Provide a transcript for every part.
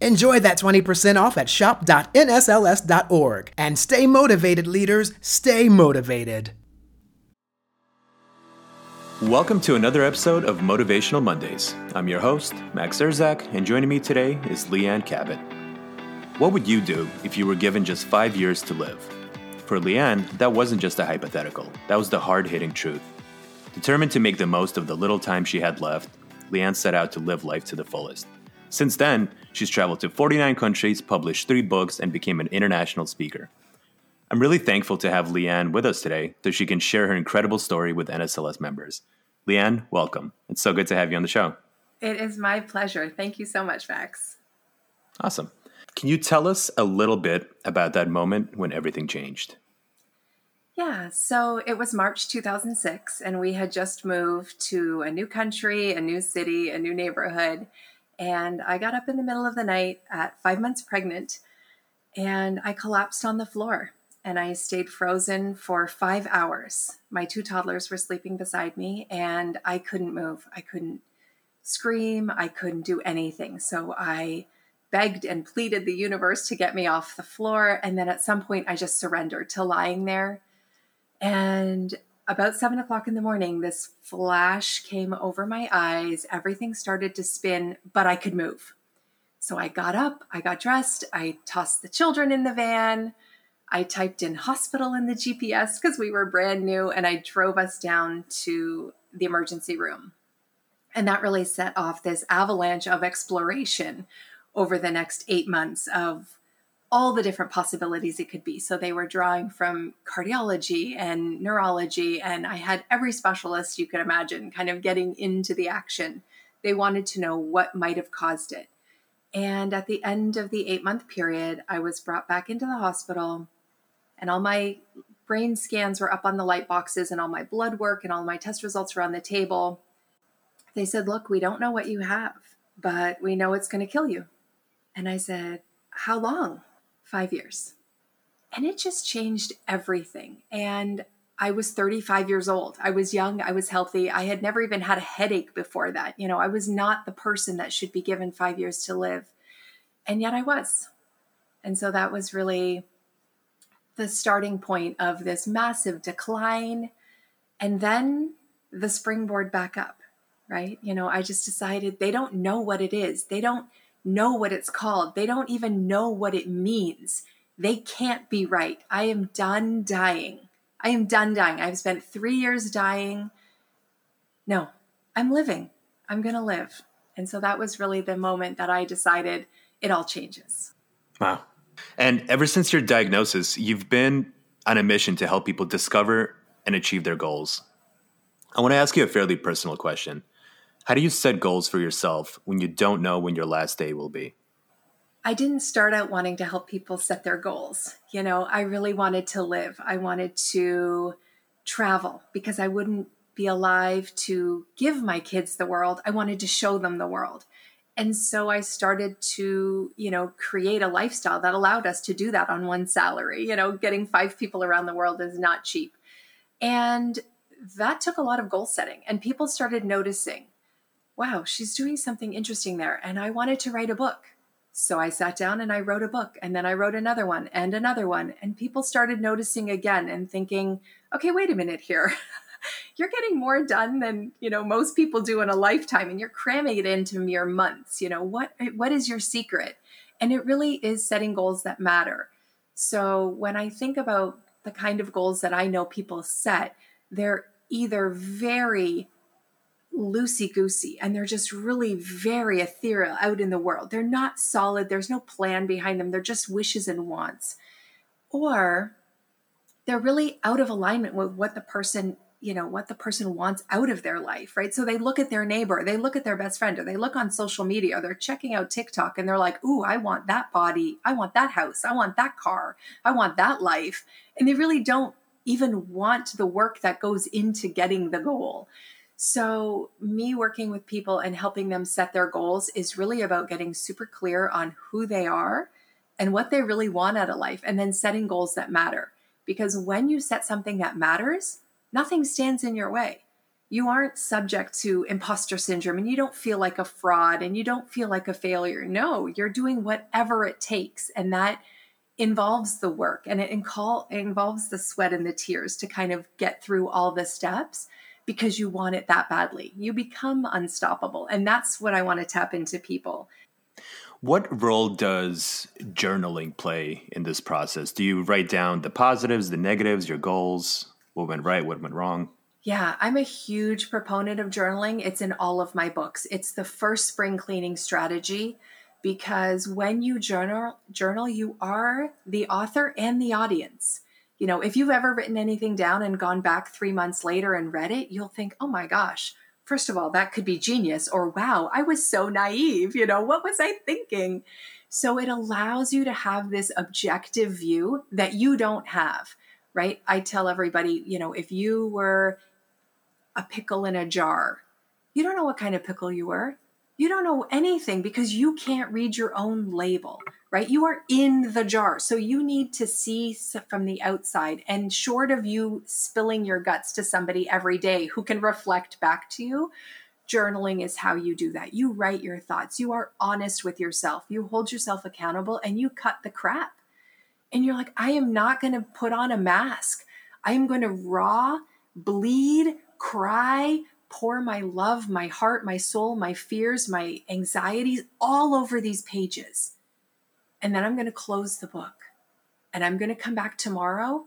Enjoy that 20% off at shop.nsls.org. And stay motivated, leaders. Stay motivated. Welcome to another episode of Motivational Mondays. I'm your host, Max Erzak, and joining me today is Leanne Kabat. What would you do if you were given just five years to live? For Leanne, that wasn't just a hypothetical, that was the hard hitting truth. Determined to make the most of the little time she had left, Leanne set out to live life to the fullest. Since then, she's traveled to 49 countries, published three books, and became an international speaker. I'm really thankful to have Leanne with us today so she can share her incredible story with NSLS members. Leanne, welcome. It's so good to have you on the show. It is my pleasure. Thank you so much, Max. Awesome. Can you tell us a little bit about that moment when everything changed? Yeah, so it was March 2006, and we had just moved to a new country, a new city, a new neighborhood. And I got up in the middle of the night at five months pregnant, and I collapsed on the floor. And I stayed frozen for five hours. My two toddlers were sleeping beside me, and I couldn't move. I couldn't scream. I couldn't do anything. So I begged and pleaded the universe to get me off the floor. And then at some point, I just surrendered to lying there and about seven o'clock in the morning, this flash came over my eyes. Everything started to spin, but I could move. So I got up, I got dressed, I tossed the children in the van. I typed in hospital in the GPS because we were brand new, and I drove us down to the emergency room. And that really set off this avalanche of exploration over the next eight months of all the different possibilities it could be. So they were drawing from cardiology and neurology, and I had every specialist you could imagine kind of getting into the action. They wanted to know what might have caused it. And at the end of the eight month period, I was brought back into the hospital, and all my brain scans were up on the light boxes, and all my blood work and all my test results were on the table. They said, Look, we don't know what you have, but we know it's going to kill you. And I said, How long? Five years. And it just changed everything. And I was 35 years old. I was young. I was healthy. I had never even had a headache before that. You know, I was not the person that should be given five years to live. And yet I was. And so that was really the starting point of this massive decline. And then the springboard back up, right? You know, I just decided they don't know what it is. They don't know what it's called. They don't even know what it means. They can't be right. I am done dying. I am done dying. I've spent three years dying. No, I'm living. I'm going to live. And so that was really the moment that I decided it all changes. Wow. And ever since your diagnosis, you've been on a mission to help people discover and achieve their goals. I want to ask you a fairly personal question. How do you set goals for yourself when you don't know when your last day will be? I didn't start out wanting to help people set their goals. You know, I really wanted to live. I wanted to travel because I wouldn't be alive to give my kids the world. I wanted to show them the world. And so I started to, you know, create a lifestyle that allowed us to do that on one salary. You know, getting five people around the world is not cheap. And that took a lot of goal setting. And people started noticing wow, she's doing something interesting there. And I wanted to write a book. So I sat down and I wrote a book. And then I wrote another one and another one. And people started noticing again and thinking, okay, wait a minute here. you're getting more done than you know most people do in a lifetime and you're cramming it into mere months you know what what is your secret and it really is setting goals that matter so when i think about the kind of goals that i know people set they're either very loosey goosey and they're just really very ethereal out in the world. They're not solid, there's no plan behind them, they're just wishes and wants. Or they're really out of alignment with what the person you know what the person wants out of their life right? So they look at their neighbor they look at their best friend or they look on social media or they're checking out tiktok and they're like ooh i want that body. I want that house. I want that car. I want that life. And they really don't even want the work that goes into getting the goal so me working with people and helping them set their goals is really about getting super clear on who they are and what they really want out of life and then setting goals that matter because when you set something that matters nothing stands in your way. You aren't subject to imposter syndrome and you don't feel like a fraud and you don't feel like a failure. No, you're doing whatever it takes. And that involves the work and it involves the sweat and the tears to kind of get through all the steps because you want it that badly. You become unstoppable. And that's what I want to tap into people. What role does journaling play in this process? Do you write down the positives, the negatives, your goals? what went right, what went wrong? Yeah, I'm a huge proponent of journaling. It's in all of my books. It's the first spring cleaning strategy because when you journal, journal you are the author and the audience. You know, if you've ever written anything down and gone back 3 months later and read it, you'll think, "Oh my gosh, first of all, that could be genius," or "Wow, I was so naive, you know, what was I thinking?" So it allows you to have this objective view that you don't have right? I tell everybody, you know, if you were a pickle in a jar, you don't know what kind of pickle you were. You don't know anything because you can't read your own label, right? You are in the jar. So you need to see from the outside. And short of you spilling your guts to somebody every day who can reflect back to you, journaling is how you do that. You write your thoughts. You are honest with yourself. You hold yourself accountable and you cut the crap and you're like, I am not going to put on a mask. I am going to raw, bleed, cry, pour my love, my heart, my soul, my fears, my anxieties all over these pages. And then I'm going to close the book. And I'm going to come back tomorrow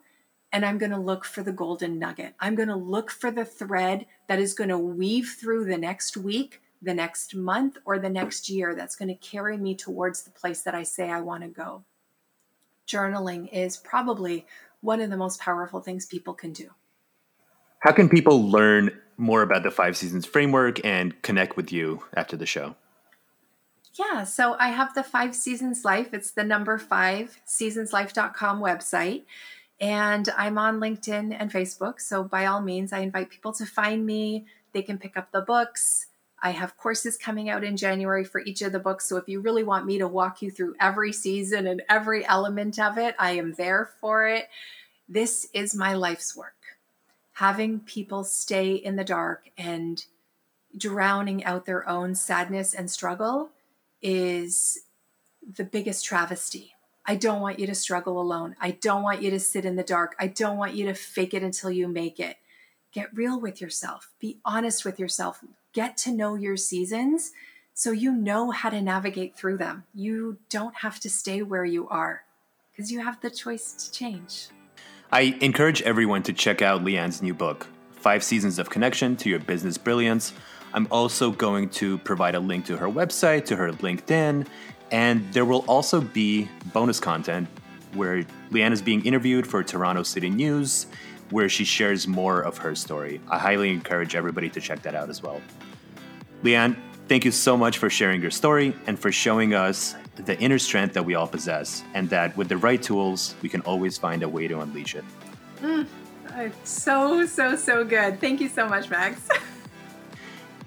and I'm going to look for the golden nugget. I'm going to look for the thread that is going to weave through the next week, the next month, or the next year that's going to carry me towards the place that I say I want to go journaling is probably one of the most powerful things people can do. How can people learn more about the five seasons framework and connect with you after the show? Yeah, so I have the five seasons life. It's the number five seasonslife.com website. And I'm on LinkedIn and Facebook. So by all means, I invite people to find me. They can pick up the books. I have courses coming out in January for each of the books. So if you really want me to walk you through every season and every element of it, I am there for it. This is my life's work. Having people stay in the dark and drowning out their own sadness and struggle is the biggest travesty. I don't want you to struggle alone. I don't want you to sit in the dark. I don't want you to fake it until you make it. Get real with yourself. Be honest with yourself get to know your seasons so you know how to navigate through them. You don't have to stay where you are because you have the choice to change. I encourage everyone to check out Leanne's new book, Five Seasons of Connection to Your Business Brilliance. I'm also going to provide a link to her website, to her LinkedIn, and there will also be bonus content where Leanne is being interviewed for Toronto City News where she shares more of her story. I highly encourage everybody to check that out as well. Leanne, thank you so much for sharing your story and for showing us the inner strength that we all possess, and that with the right tools, we can always find a way to unleash it. Mm, so, so, so good. Thank you so much, Max.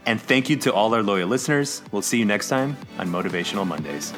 and thank you to all our loyal listeners. We'll see you next time on Motivational Mondays.